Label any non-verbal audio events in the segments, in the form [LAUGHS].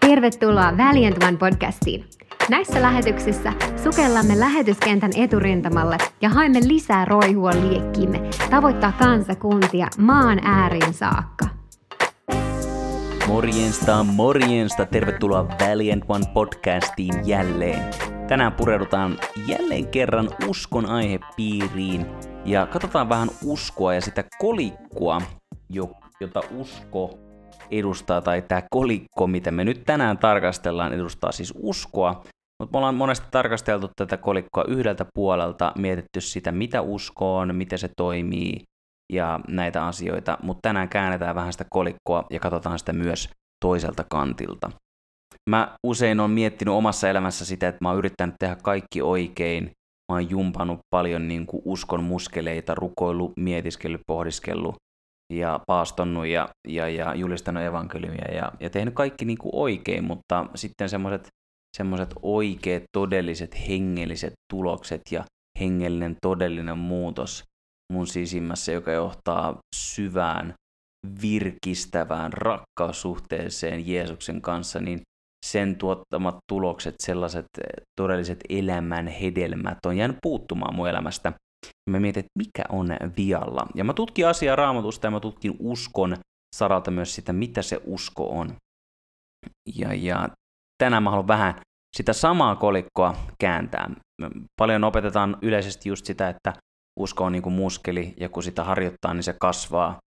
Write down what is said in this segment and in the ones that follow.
Tervetuloa Valiant One podcastiin. Näissä lähetyksissä sukellamme lähetyskentän eturintamalle ja haemme lisää roihua liekkiimme tavoittaa kansakuntia maan ääriin saakka. Morjensta, morjensta. Tervetuloa Valiant One podcastiin jälleen. Tänään pureudutaan jälleen kerran uskon aihepiiriin ja katsotaan vähän uskoa ja sitä kolikkoa, jota usko edustaa, tai tämä kolikko, mitä me nyt tänään tarkastellaan, edustaa siis uskoa, mutta me ollaan monesti tarkasteltu tätä kolikkoa yhdeltä puolelta, mietitty sitä, mitä usko on, miten se toimii ja näitä asioita, mutta tänään käännetään vähän sitä kolikkoa ja katsotaan sitä myös toiselta kantilta. Mä usein on miettinyt omassa elämässä sitä, että mä oon yrittänyt tehdä kaikki oikein, mä oon jumpannut paljon niin kuin uskon muskeleita, rukoillut, mietiskellyt, pohdiskellut ja paastonnut ja, ja, ja julistanut evankeliumia ja, ja tehnyt kaikki niin kuin oikein, mutta sitten semmoiset semmoiset oikeat, todelliset, hengelliset tulokset ja hengellinen, todellinen muutos mun sisimmässä, joka johtaa syvään, virkistävään rakkaussuhteeseen Jeesuksen kanssa, niin sen tuottamat tulokset, sellaiset todelliset elämän hedelmät on jäänyt puuttumaan mun elämästä. Mä mietin, että mikä on vialla. Ja mä tutkin asiaa raamatusta ja mä tutkin uskon saralta myös sitä, mitä se usko on. Ja, ja tänään mä haluan vähän sitä samaa kolikkoa kääntää. Paljon opetetaan yleisesti just sitä, että usko on niin kuin muskeli, ja kun sitä harjoittaa, niin se kasvaa.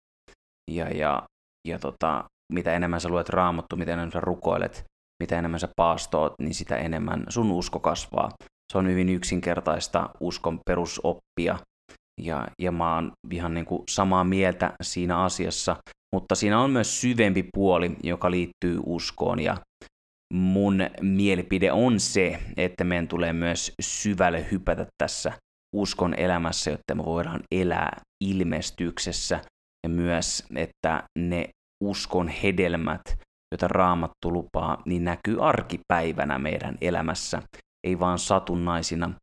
Ja, ja, ja tota, mitä enemmän sä luet raamattu, mitä enemmän sä rukoilet, mitä enemmän sä paastoot, niin sitä enemmän sun usko kasvaa. Se on hyvin yksinkertaista uskon perusoppia, ja, ja mä oon ihan niin kuin samaa mieltä siinä asiassa, mutta siinä on myös syvempi puoli, joka liittyy uskoon, ja mun mielipide on se, että meidän tulee myös syvälle hypätä tässä uskon elämässä, jotta me voidaan elää ilmestyksessä ja myös, että ne uskon hedelmät, joita raamattu lupaa, niin näkyy arkipäivänä meidän elämässä, ei vaan satunnaisina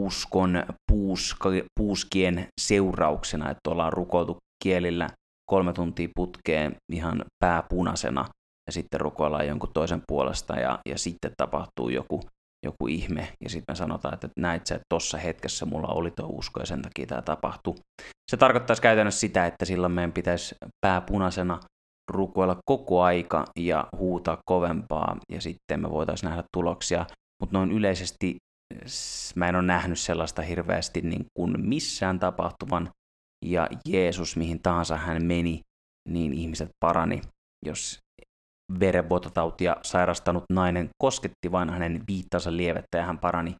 uskon puuska, puuskien seurauksena, että ollaan rukoiltu kielillä kolme tuntia putkeen ihan pääpunaisena ja sitten rukoillaan jonkun toisen puolesta ja, ja sitten tapahtuu joku, joku ihme ja sitten me sanotaan, että näit sä, että tossa hetkessä mulla oli tuo usko ja sen takia tämä tapahtuu. Se tarkoittaisi käytännössä sitä, että silloin meidän pitäisi pääpunaisena rukoilla koko aika ja huutaa kovempaa ja sitten me voitaisiin nähdä tuloksia, mutta noin yleisesti mä en ole nähnyt sellaista hirveästi niin kuin missään tapahtuvan ja Jeesus mihin tahansa hän meni, niin ihmiset parani. Jos verenvuototautia sairastanut nainen kosketti vain hänen viittansa lievettä ja hän parani,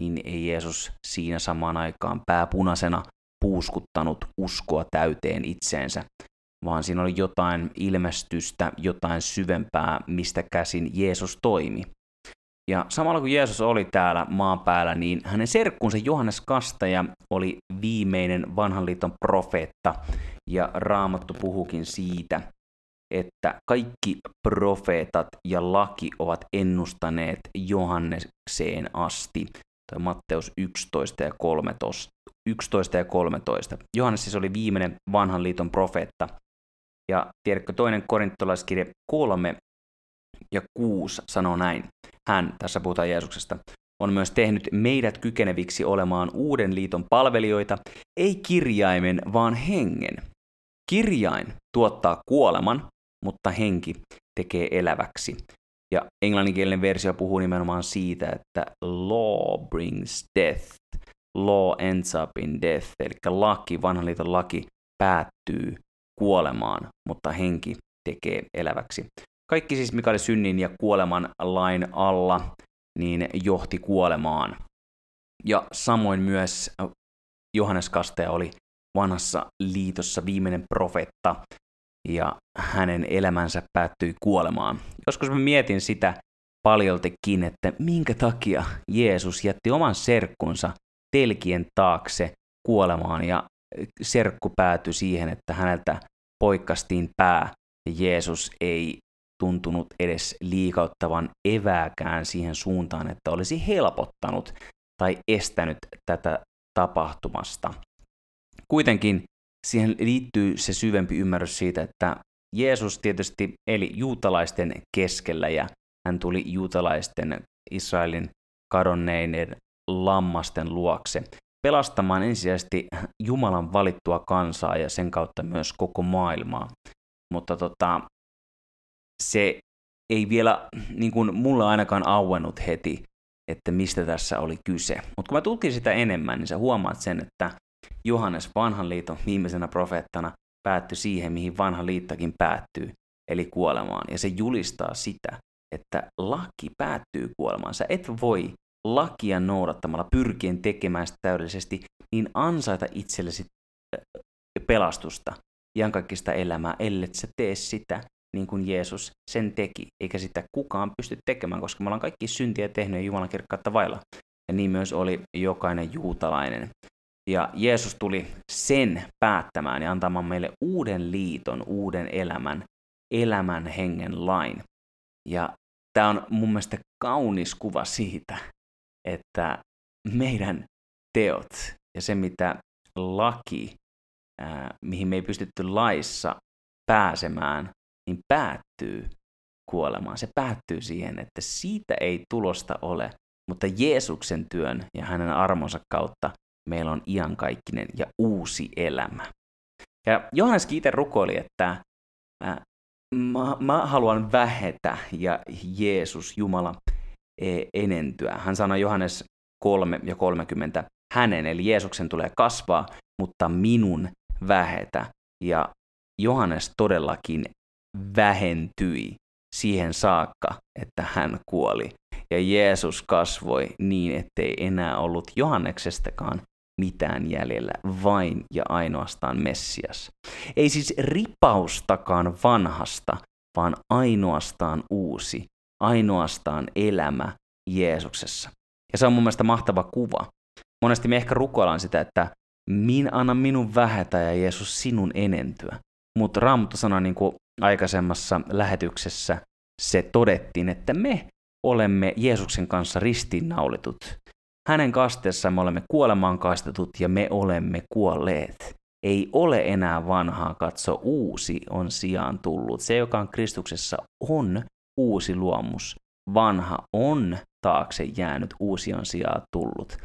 niin ei Jeesus siinä samaan aikaan pääpunaisena puuskuttanut uskoa täyteen itseensä, vaan siinä oli jotain ilmestystä, jotain syvempää, mistä käsin Jeesus toimi. Ja samalla kun Jeesus oli täällä maan päällä, niin hänen serkkunsa Johannes Kastaja oli viimeinen vanhan liiton profeetta, ja Raamattu puhukin siitä, että kaikki profeetat ja laki ovat ennustaneet Johannekseen asti. Tai Matteus 11 ja 13. 11 ja 13. Johannes siis oli viimeinen vanhan liiton profeetta. Ja tiedätkö, toinen korintolaiskirje 3 ja 6 sanoo näin. Hän, tässä puhutaan Jeesuksesta, on myös tehnyt meidät kykeneviksi olemaan uuden liiton palvelijoita, ei kirjaimen, vaan hengen. Kirjain tuottaa kuoleman, mutta henki tekee eläväksi. Ja englanninkielinen versio puhuu nimenomaan siitä, että law brings death, law ends up in death, eli laki, vanhan liiton laki, päättyy kuolemaan, mutta henki tekee eläväksi. Kaikki siis, mikä oli synnin ja kuoleman lain alla, niin johti kuolemaan. Ja samoin myös Johannes Kastaja oli vanhassa liitossa viimeinen profetta, ja hänen elämänsä päättyi kuolemaan. Joskus mä mietin sitä paljoltikin, että minkä takia Jeesus jätti oman serkkunsa telkien taakse kuolemaan ja serkku päätyi siihen, että häneltä poikkastiin pää ja Jeesus ei tuntunut edes liikauttavan evääkään siihen suuntaan, että olisi helpottanut tai estänyt tätä tapahtumasta. Kuitenkin siihen liittyy se syvempi ymmärrys siitä, että Jeesus tietysti eli juutalaisten keskellä ja hän tuli juutalaisten Israelin kadonneiden lammasten luokse pelastamaan ensisijaisesti Jumalan valittua kansaa ja sen kautta myös koko maailmaa. Mutta tota, se ei vielä niin kuin mulle ainakaan auennut heti, että mistä tässä oli kyse. Mutta kun mä tutkin sitä enemmän, niin sä huomaat sen, että Johannes vanhan liiton viimeisenä profeettana päättyi siihen, mihin vanha liittakin päättyy, eli kuolemaan. Ja se julistaa sitä, että laki päättyy kuolemaan. Sä et voi lakia noudattamalla pyrkien tekemään sitä täydellisesti, niin ansaita itsellesi pelastusta, iankaikkista elämää, ellei sä tee sitä niin kuin Jeesus sen teki, eikä sitä kukaan pysty tekemään, koska me ollaan kaikki syntiä tehnyt Jumalan kirkkautta vailla. Ja niin myös oli jokainen juutalainen. Ja Jeesus tuli sen päättämään ja antamaan meille uuden liiton, uuden elämän, elämän hengen lain. Ja tämä on mun mielestä kaunis kuva siitä, että meidän teot ja se, mitä laki, mihin me ei pystytty laissa pääsemään, niin päättyy kuolemaan. Se päättyy siihen, että siitä ei tulosta ole, mutta Jeesuksen työn ja hänen armonsa kautta meillä on iankaikkinen ja uusi elämä. Ja Johannes itse rukoili, että ää, mä, mä haluan vähetä ja Jeesus, Jumala, e, enentyä. Hän sanoi Johannes 3 ja 30, hänen eli Jeesuksen tulee kasvaa, mutta minun vähetä. Ja Johannes todellakin vähentyi siihen saakka, että hän kuoli. Ja Jeesus kasvoi niin, ettei enää ollut Johanneksestakaan mitään jäljellä, vain ja ainoastaan Messias. Ei siis ripaustakaan vanhasta, vaan ainoastaan uusi, ainoastaan elämä Jeesuksessa. Ja se on mun mielestä mahtava kuva. Monesti me ehkä rukoillaan sitä, että min, anna minun vähetä ja Jeesus sinun enentyä. Mutta Raamattu sanoi niin kuin aikaisemmassa lähetyksessä, se todettiin, että me olemme Jeesuksen kanssa ristiinnaulitut. Hänen kasteessa me olemme kuolemaan kastetut ja me olemme kuolleet. Ei ole enää vanhaa, katso uusi on sijaan tullut. Se, joka on Kristuksessa, on uusi luomus. Vanha on taakse jäänyt, uusi on sijaan tullut.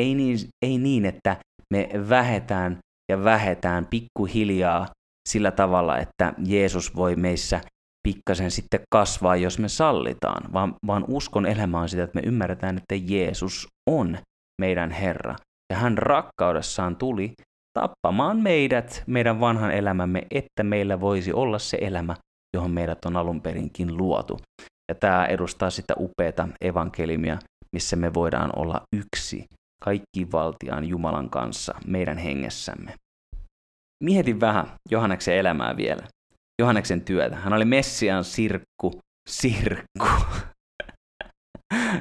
Ei niin, ei niin, että me vähetään ja vähetään pikkuhiljaa sillä tavalla, että Jeesus voi meissä pikkasen sitten kasvaa, jos me sallitaan, vaan, vaan uskon elämä on sitä, että me ymmärretään, että Jeesus on meidän Herra. Ja hän rakkaudessaan tuli tappamaan meidät, meidän vanhan elämämme, että meillä voisi olla se elämä, johon meidät on alun perinkin luotu. Ja tämä edustaa sitä upeata evankelimia, missä me voidaan olla yksi kaikki valtiaan Jumalan kanssa meidän hengessämme. Mietin vähän Johanneksen elämää vielä. Johanneksen työtä. Hän oli Messian sirkku, sirkku. [LAUGHS]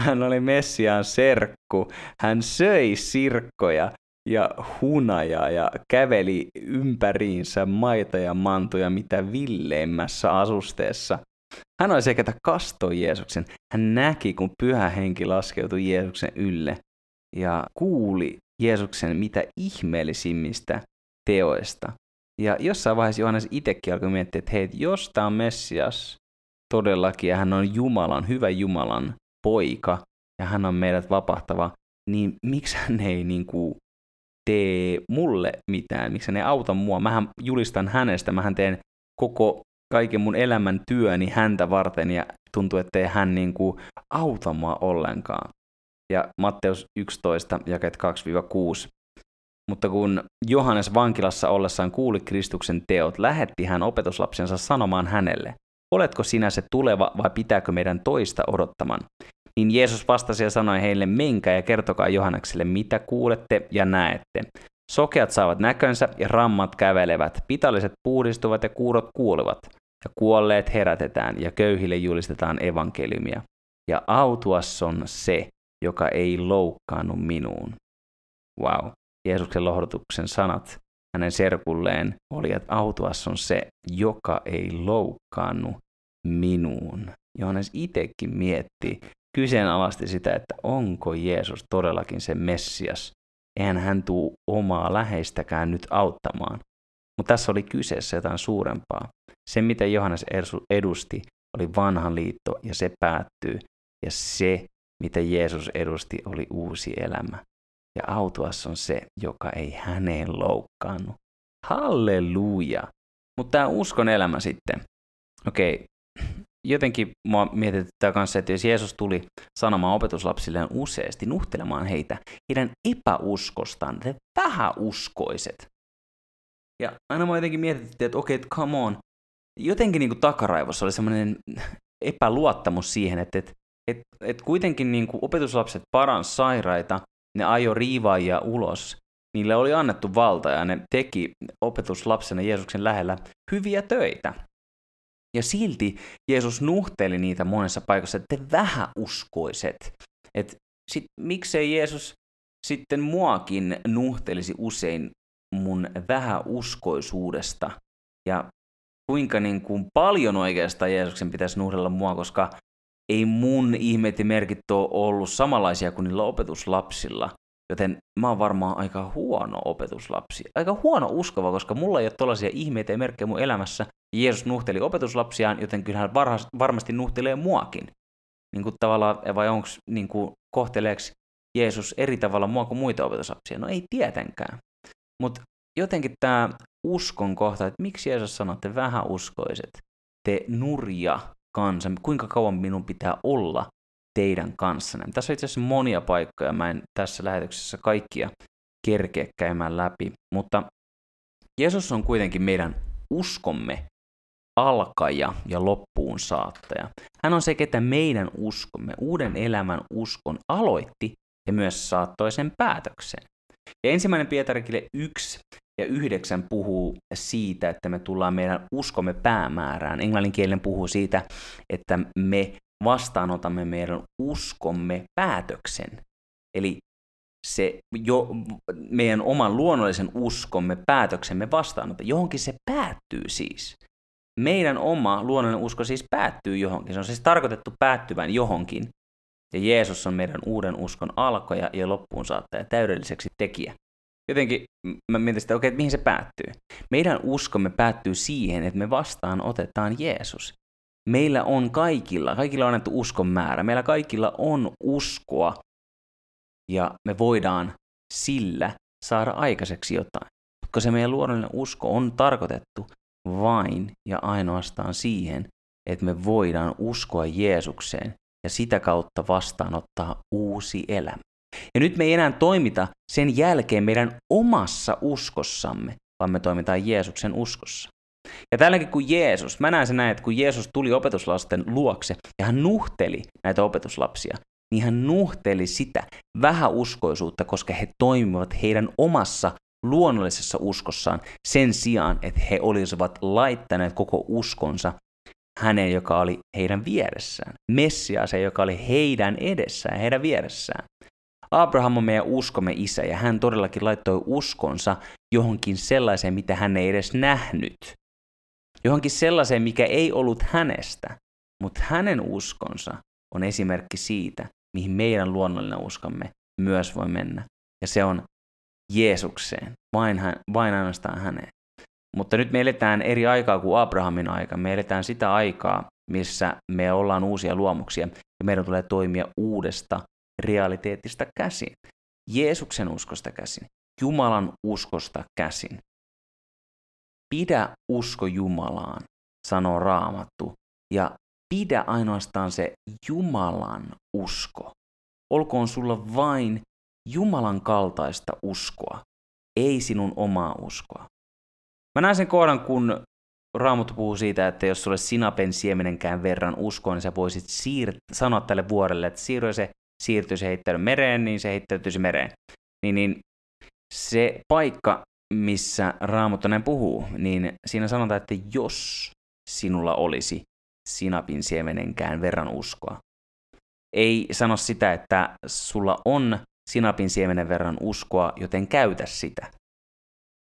Hän oli Messian serkku. Hän söi sirkkoja ja hunajaa ja käveli ympäriinsä maita ja mantuja mitä villeimmässä asusteessa. Hän oli se, ketä kastoi Jeesuksen. Hän näki, kun pyhä henki laskeutui Jeesuksen ylle ja kuuli Jeesuksen mitä ihmeellisimmistä teoista. Ja jossain vaiheessa Johannes itsekin alkoi miettiä, että hei, jos tämä on Messias todellakin ja hän on Jumalan, hyvä Jumalan poika ja hän on meidät vapahtava, niin miksi hän ei niin kuin, tee mulle mitään, miksi hän ei auta mua. Mähän julistan hänestä, mähän teen koko kaiken mun elämän työni häntä varten ja tuntuu, että ei hän niin kuin, auta mua ollenkaan ja Matteus 11, jakeet 2-6. Mutta kun Johannes vankilassa ollessaan kuuli Kristuksen teot, lähetti hän opetuslapsensa sanomaan hänelle, oletko sinä se tuleva vai pitääkö meidän toista odottaman? Niin Jeesus vastasi ja sanoi heille, menkää ja kertokaa Johannekselle, mitä kuulette ja näette. Sokeat saavat näkönsä ja rammat kävelevät, pitalliset puhdistuvat ja kuurot kuolevat, ja kuolleet herätetään ja köyhille julistetaan evankeliumia. Ja autuas on se, joka ei loukkaannut minuun. Wow. Jeesuksen lohdutuksen sanat hänen serkulleen oli, että autuas on se, joka ei loukkaannut minuun. Johannes itsekin mietti, kyseenalaisti sitä, että onko Jeesus todellakin se Messias, eihän hän tuu omaa läheistäkään nyt auttamaan. Mutta tässä oli kyseessä jotain suurempaa. Se, mitä Johannes edusti, oli vanha liitto ja se päättyy. Ja se, mitä Jeesus edusti, oli uusi elämä. Ja autuas on se, joka ei häneen loukkaannut. Halleluja! Mutta tämä uskon elämä sitten. Okei, jotenkin mua mietityttää kanssa, että jos Jeesus tuli sanomaan opetuslapsilleen useasti, nuhtelemaan heitä heidän epäuskostaan, te vähäuskoiset. Ja aina mua jotenkin mietitytti, että okei, okay, come on. Jotenkin niin kuin takaraivossa oli semmoinen epäluottamus siihen, että, että, että, että kuitenkin niin kuin opetuslapset parans sairaita, ne ajo riivaajia ulos, niille oli annettu valta ja ne teki opetuslapsena Jeesuksen lähellä hyviä töitä. Ja silti Jeesus nuhteli niitä monessa paikassa, että te vähäuskoiset. Et sit, miksei Jeesus sitten muakin nuhtelisi usein mun vähäuskoisuudesta ja kuinka niin kuin paljon oikeastaan Jeesuksen pitäisi nuhdella mua, koska ei mun ihmeet ja merkit ole ollut samanlaisia kuin niillä opetuslapsilla. Joten mä oon varmaan aika huono opetuslapsi. Aika huono uskova, koska mulla ei ole tollaisia ihmeitä ja merkkejä mun elämässä. Jeesus nuhteli opetuslapsiaan, joten kyllähän varha, varmasti nuhtelee muakin. Niin kuin tavallaan, vai onko niin kuin, kohteleeko Jeesus eri tavalla mua kuin muita opetuslapsia? No ei tietenkään. Mutta jotenkin tämä uskon kohta, että miksi Jeesus sanoo, että vähän uskoiset, te nurja kansa, kuinka kauan minun pitää olla teidän kanssanne. Tässä on itse asiassa monia paikkoja, mä en tässä lähetyksessä kaikkia kerkeä käymään läpi, mutta Jeesus on kuitenkin meidän uskomme alkaja ja loppuun saattaja. Hän on se, ketä meidän uskomme, uuden elämän uskon aloitti ja myös saattoi sen päätökseen. Ja ensimmäinen Pietarikille 1 ja 9 puhuu siitä, että me tullaan meidän uskomme päämäärään. Englanninkielinen puhuu siitä, että me vastaanotamme meidän uskomme päätöksen. Eli se jo meidän oman luonnollisen uskomme päätöksemme vastaanotto. Johonkin se päättyy siis. Meidän oma luonnollinen usko siis päättyy johonkin. Se on siis tarkoitettu päättyvän johonkin. Ja Jeesus on meidän uuden uskon alkoja ja loppuun saattaja täydelliseksi tekijä. Jotenkin mä mietin sitä, okei, että mihin se päättyy. Meidän uskomme päättyy siihen, että me vastaan otetaan Jeesus. Meillä on kaikilla, kaikilla on annettu uskon määrä. Meillä kaikilla on uskoa ja me voidaan sillä saada aikaiseksi jotain. Koska se meidän luonnollinen usko on tarkoitettu vain ja ainoastaan siihen, että me voidaan uskoa Jeesukseen ja sitä kautta vastaanottaa uusi elämä. Ja nyt me ei enää toimita sen jälkeen meidän omassa uskossamme, vaan me toimitaan Jeesuksen uskossa. Ja tälläkin kuin Jeesus, mä näen sen näin, että kun Jeesus tuli opetuslasten luokse ja hän nuhteli näitä opetuslapsia, niin hän nuhteli sitä vähäuskoisuutta, koska he toimivat heidän omassa luonnollisessa uskossaan sen sijaan, että he olisivat laittaneet koko uskonsa hänen, joka oli heidän vieressään. se, joka oli heidän edessään, heidän vieressään. Abraham on meidän uskomme isä ja hän todellakin laittoi uskonsa johonkin sellaiseen, mitä hän ei edes nähnyt. Johonkin sellaiseen, mikä ei ollut hänestä, mutta hänen uskonsa on esimerkki siitä, mihin meidän luonnollinen uskomme myös voi mennä. Ja se on Jeesukseen, vain, hän, vain ainoastaan häneen. Mutta nyt me eletään eri aikaa kuin Abrahamin aika. Me eletään sitä aikaa, missä me ollaan uusia luomuksia ja meidän tulee toimia uudesta realiteetista käsin. Jeesuksen uskosta käsin. Jumalan uskosta käsin. Pidä usko Jumalaan, sanoo Raamattu, ja pidä ainoastaan se Jumalan usko. Olkoon sulla vain Jumalan kaltaista uskoa, ei sinun omaa uskoa. Mä näen sen kohdan, kun Raamattu puhuu siitä, että jos sulle sinapen siemenenkään verran uskoa, niin sä voisit siir- sanoa tälle vuorelle, että siirry se siirtyisi heittäydy mereen, niin se heittäytyisi mereen. Niin, niin se paikka, missä Raamattu näin puhuu, niin siinä sanotaan, että jos sinulla olisi sinapin siemenenkään verran uskoa. Ei sano sitä, että sulla on sinapin siemenen verran uskoa, joten käytä sitä.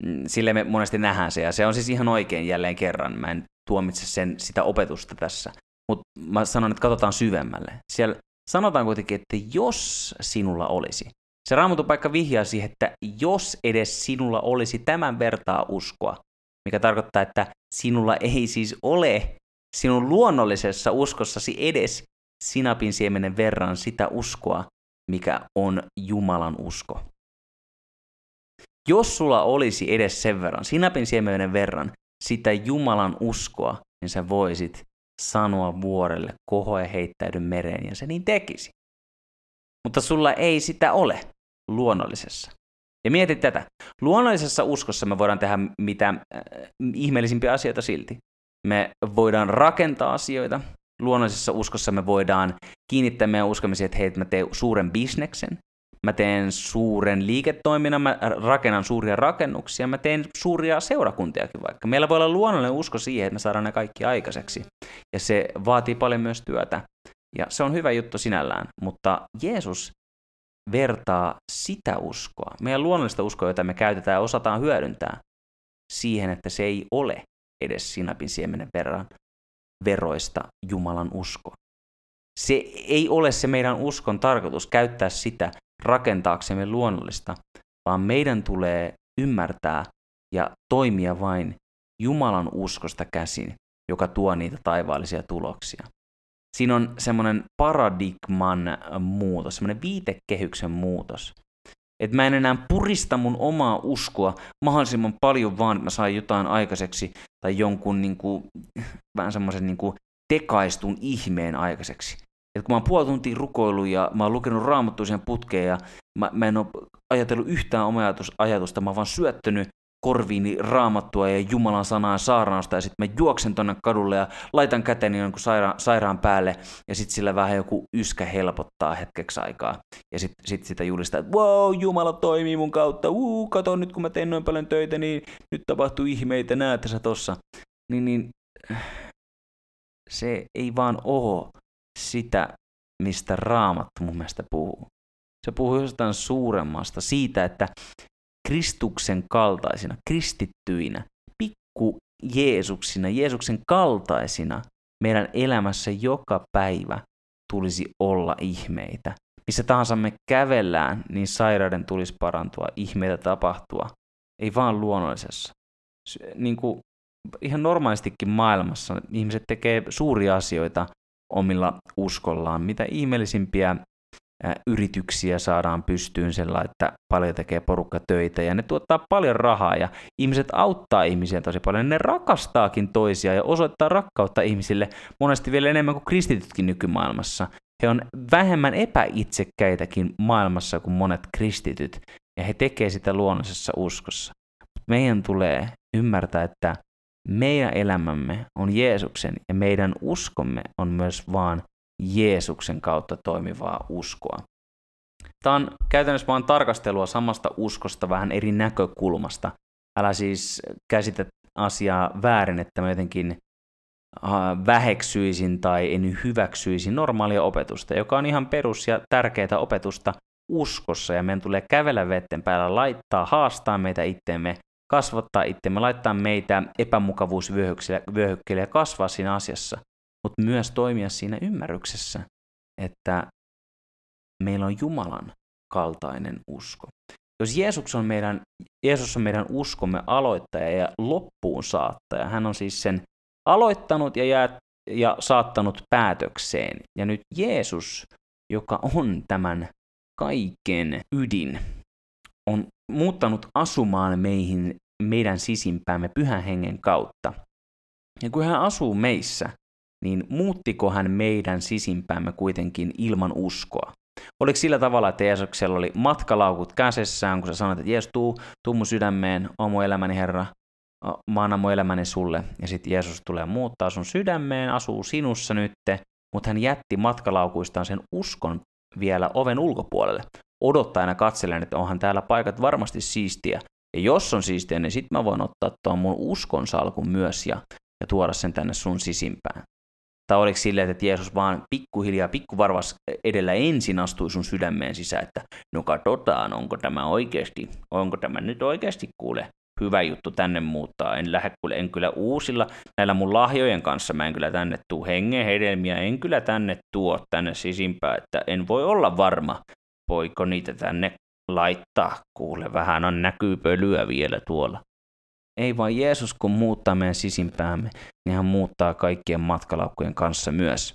Mm, sille me monesti nähdään se, ja se on siis ihan oikein jälleen kerran. Mä en tuomitse sen, sitä opetusta tässä. Mutta mä sanon, että katsotaan syvemmälle. Siellä sanotaan kuitenkin, että jos sinulla olisi, Se raamatun paikka vihjaa siihen, että jos edes sinulla olisi tämän vertaa uskoa, mikä tarkoittaa, että sinulla ei siis ole sinun luonnollisessa uskossasi edes sinapin siemenen verran sitä uskoa, mikä on Jumalan usko. Jos sulla olisi edes sen verran, sinapin siemenen verran, sitä Jumalan uskoa, niin sä voisit sanoa vuorelle, kohoe heittäydy mereen, ja se niin tekisi. Mutta sulla ei sitä ole luonnollisessa. Ja mieti tätä. Luonnollisessa uskossa me voidaan tehdä mitä äh, ihmeellisimpiä asioita silti. Me voidaan rakentaa asioita. Luonnollisessa uskossa me voidaan kiinnittää meidän uskomisen, että hei, mä teen suuren bisneksen. Mä teen suuren liiketoiminnan, mä rakennan suuria rakennuksia, mä teen suuria seurakuntiakin vaikka. Meillä voi olla luonnollinen usko siihen, että me saadaan ne kaikki aikaiseksi. Ja se vaatii paljon myös työtä. Ja se on hyvä juttu sinällään, mutta Jeesus vertaa sitä uskoa, meidän luonnollista uskoa, jota me käytetään ja osataan hyödyntää, siihen, että se ei ole edes sinapin siemenen verran veroista Jumalan uskoa. Se ei ole se meidän uskon tarkoitus käyttää sitä rakentaaksemme luonnollista, vaan meidän tulee ymmärtää ja toimia vain Jumalan uskosta käsin, joka tuo niitä taivaallisia tuloksia. Siinä on semmoinen paradigman muutos, semmoinen viitekehyksen muutos. Että mä en enää purista mun omaa uskoa mahdollisimman paljon vaan, mä saan jotain aikaiseksi tai jonkun niin kuin, vähän semmoisen niin kuin tekaistun ihmeen aikaiseksi. Et kun mä oon puoli tuntia rukoillut ja mä oon lukenut raamattua siihen putkeen ja mä, mä en ole ajatellut yhtään omaa ajatus, ajatusta, mä oon vaan syöttänyt korviini raamattua ja Jumalan sanaa saarnausta ja sitten mä juoksen tonne kadulle ja laitan käteni jonkun saira- sairaan päälle ja sitten sillä vähän joku yskä helpottaa hetkeksi aikaa. Ja sitten sit sitä julistaa, että wow, Jumala toimii mun kautta, uu, kato nyt kun mä teen noin paljon töitä, niin nyt tapahtuu ihmeitä, näette sä tossa. Niin, niin se ei vaan oo sitä, mistä raamattu mun mielestä puhuu. Se puhuu jostain suuremmasta, siitä, että Kristuksen kaltaisina, kristittyinä, pikku Jeesuksina, Jeesuksen kaltaisina meidän elämässä joka päivä tulisi olla ihmeitä. Missä tahansa me kävellään, niin sairauden tulisi parantua, ihmeitä tapahtua. Ei vaan luonnollisessa. Niin kuin ihan normaalistikin maailmassa ihmiset tekee suuria asioita omilla uskollaan, mitä ihmeellisimpiä yrityksiä saadaan pystyyn sillä, että paljon tekee porukka töitä ja ne tuottaa paljon rahaa ja ihmiset auttaa ihmisiä tosi paljon. Ne rakastaakin toisia ja osoittaa rakkautta ihmisille monesti vielä enemmän kuin kristitytkin nykymaailmassa. He on vähemmän epäitsekkäitäkin maailmassa kuin monet kristityt ja he tekee sitä luonnollisessa uskossa. Meidän tulee ymmärtää, että meidän elämämme on Jeesuksen ja meidän uskomme on myös vaan Jeesuksen kautta toimivaa uskoa. Tämä on käytännössä vain tarkastelua samasta uskosta vähän eri näkökulmasta. Älä siis käsitä asiaa väärin, että mä jotenkin äh, väheksyisin tai en hyväksyisi normaalia opetusta, joka on ihan perus ja tärkeää opetusta uskossa, ja meidän tulee kävellä vetten päällä, laittaa, haastaa meitä itteemme, kasvattaa itseämme, laittaa meitä epämukavuusvyöhykkeelle ja kasvaa siinä asiassa mutta myös toimia siinä ymmärryksessä, että meillä on Jumalan kaltainen usko. Jos Jeesus on meidän, Jeesus on meidän uskomme aloittaja ja loppuun saattaja, hän on siis sen aloittanut ja, jää, ja saattanut päätökseen. Ja nyt Jeesus, joka on tämän kaiken ydin, on muuttanut asumaan meihin, meidän sisimpäämme pyhän hengen kautta. Ja kun hän asuu meissä, niin muuttiko hän meidän sisimpäämme kuitenkin ilman uskoa? Oliko sillä tavalla, että Jeesuksella oli matkalaukut käsessään, kun sä sanoit, että Jeesus, tuu, tuu mun sydämeen, mun elämäni Herra, mä annan mun elämäni sulle. Ja sitten Jeesus tulee muuttaa sun sydämeen, asuu sinussa nytte, mutta hän jätti matkalaukuistaan sen uskon vielä oven ulkopuolelle. Odottajana katselen, että onhan täällä paikat varmasti siistiä. Ja jos on siistiä, niin sitten mä voin ottaa tuon mun uskon salkun myös ja, ja tuoda sen tänne sun sisimpään. Tai oliko silleen, että Jeesus vaan pikkuhiljaa, pikkuvarvas edellä ensin astui sun sydämeen sisään, että no katsotaan, onko tämä oikeasti, onko tämä nyt oikeasti kuule hyvä juttu tänne muuttaa. En lähde kuule, en kyllä uusilla näillä mun lahjojen kanssa, mä en kyllä tänne tuu hengen hedelmiä, en kyllä tänne tuo tänne sisimpää, että en voi olla varma, voiko niitä tänne laittaa, kuule vähän on näkyy pölyä vielä tuolla. Ei vaan Jeesus, kun muuttaa meidän sisimpäämme, niin hän muuttaa kaikkien matkalaukkujen kanssa myös.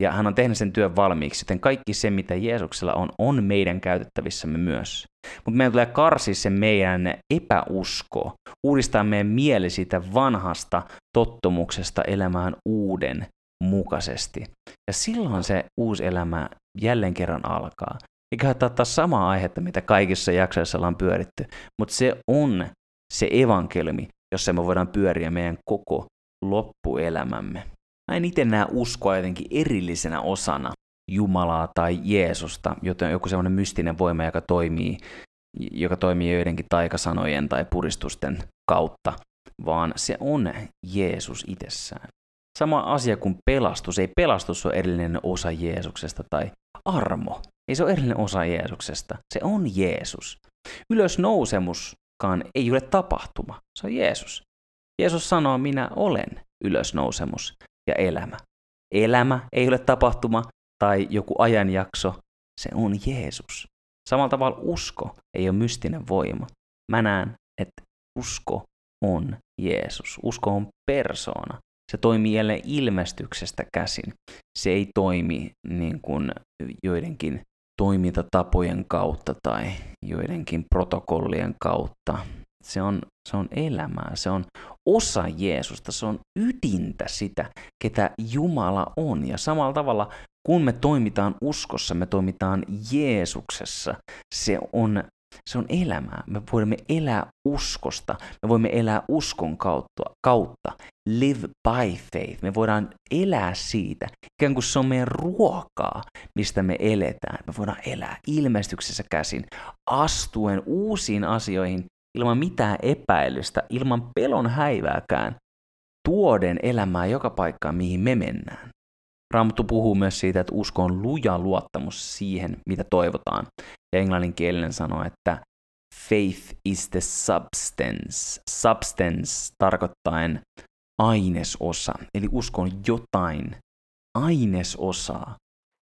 Ja hän on tehnyt sen työn valmiiksi, joten kaikki se, mitä Jeesuksella on, on meidän käytettävissämme myös. Mutta meidän tulee karsia se meidän epäusko, uudistaa meidän mieli siitä vanhasta tottumuksesta elämään uuden mukaisesti. Ja silloin se uusi elämä jälleen kerran alkaa. Eikä ottaa samaa aihetta, mitä kaikissa jaksoissa ollaan pyöritty, mutta se on se evankeliumi, jossa me voidaan pyöriä meidän koko loppuelämämme. Mä en itse näe uskoa jotenkin erillisenä osana Jumalaa tai Jeesusta, joten joku semmoinen mystinen voima, joka toimii, joka toimii joidenkin taikasanojen tai puristusten kautta, vaan se on Jeesus itsessään. Sama asia kuin pelastus. Ei pelastus ole erillinen osa Jeesuksesta tai armo. Ei se ole erillinen osa Jeesuksesta. Se on Jeesus. Ylösnousemuskaan ei ole tapahtuma. Se on Jeesus. Jeesus sanoo, minä olen ylösnousemus ja elämä. Elämä ei ole tapahtuma tai joku ajanjakso, se on Jeesus. Samalla tavalla usko ei ole mystinen voima. Mä näen, että usko on Jeesus. Usko on persoona. Se toimii jälleen ilmestyksestä käsin. Se ei toimi niin kuin joidenkin toimintatapojen kautta tai joidenkin protokollien kautta. Se on, se on elämää, se on osa Jeesusta, se on ydintä sitä, ketä Jumala on. Ja samalla tavalla, kun me toimitaan uskossa, me toimitaan Jeesuksessa. Se on se on elämää. Me voimme elää uskosta. Me voimme elää uskon kautta. kautta. Live by faith. Me voidaan elää siitä. Ikään kuin se on meidän ruokaa, mistä me eletään. Me voidaan elää ilmestyksessä käsin, astuen uusiin asioihin ilman mitään epäilystä, ilman pelon häivääkään, tuoden elämää joka paikkaan, mihin me mennään. Raamattu puhuu myös siitä, että usko on luja luottamus siihen, mitä toivotaan. Ja englanninkielinen sanoo, että faith is the substance. Substance tarkoittaen ainesosa, eli usko on jotain ainesosaa.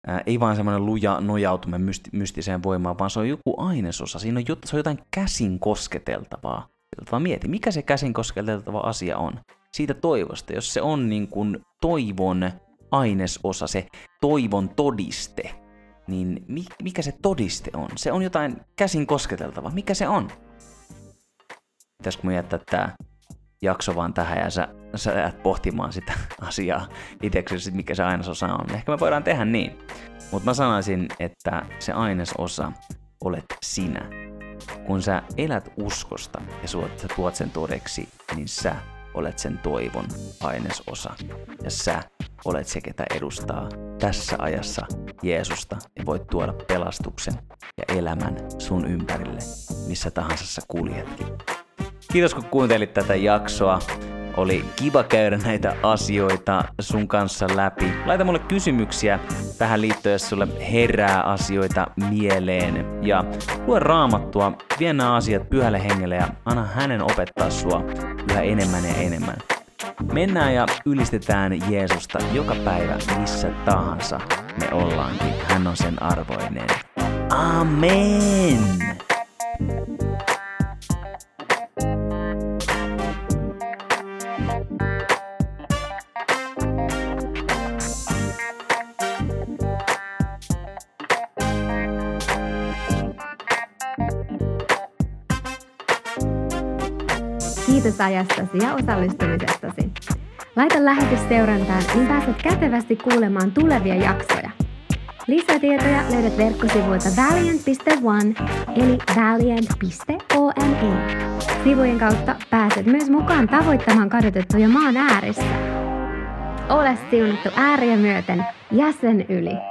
Ää, ei vaan semmoinen luja nojautuminen mysti- mystiseen voimaan, vaan se on joku ainesosa. Siinä on, jot- se on jotain käsin kosketeltavaa. Vaan mieti, mikä se käsin kosketeltava asia on. Siitä toivosta, jos se on niin kuin toivon ainesosa, se toivon todiste, niin mikä se todiste on? Se on jotain käsin kosketeltavaa. Mikä se on? Pitäisikö mun jättää tää jakso vaan tähän ja sä, sä jäät pohtimaan sitä [LAUGHS] asiaa itseksesi, mikä se ainesosa on. Ehkä me voidaan tehdä niin. Mutta mä sanoisin, että se ainesosa olet sinä. Kun sä elät uskosta ja sä tuot sen todeksi, niin sä olet sen toivon ainesosa. Ja sä olet se, ketä edustaa tässä ajassa Jeesusta ja voit tuoda pelastuksen ja elämän sun ympärille, missä tahansa sä kuljetkin. Kiitos kun kuuntelit tätä jaksoa. Oli kiva käydä näitä asioita sun kanssa läpi. Laita mulle kysymyksiä tähän liittyen, jos sulle herää asioita mieleen. Ja lue raamattua, vie nämä asiat pyhälle hengelle ja anna hänen opettaa sua yhä enemmän ja enemmän. Mennään ja ylistetään Jeesusta joka päivä missä tahansa me ollaankin. Hän on sen arvoinen. Amen! Kiitos ajastasi ja osallistumisestasi. Laita lähetys seurantaan, niin pääset kätevästi kuulemaan tulevia jaksoja. Lisätietoja löydät verkkosivuilta valiant.one eli valiant.one. Sivujen kautta pääset myös mukaan tavoittamaan kadotettuja maan äärissä. Ole siunattu ääriä myöten jäsen yli.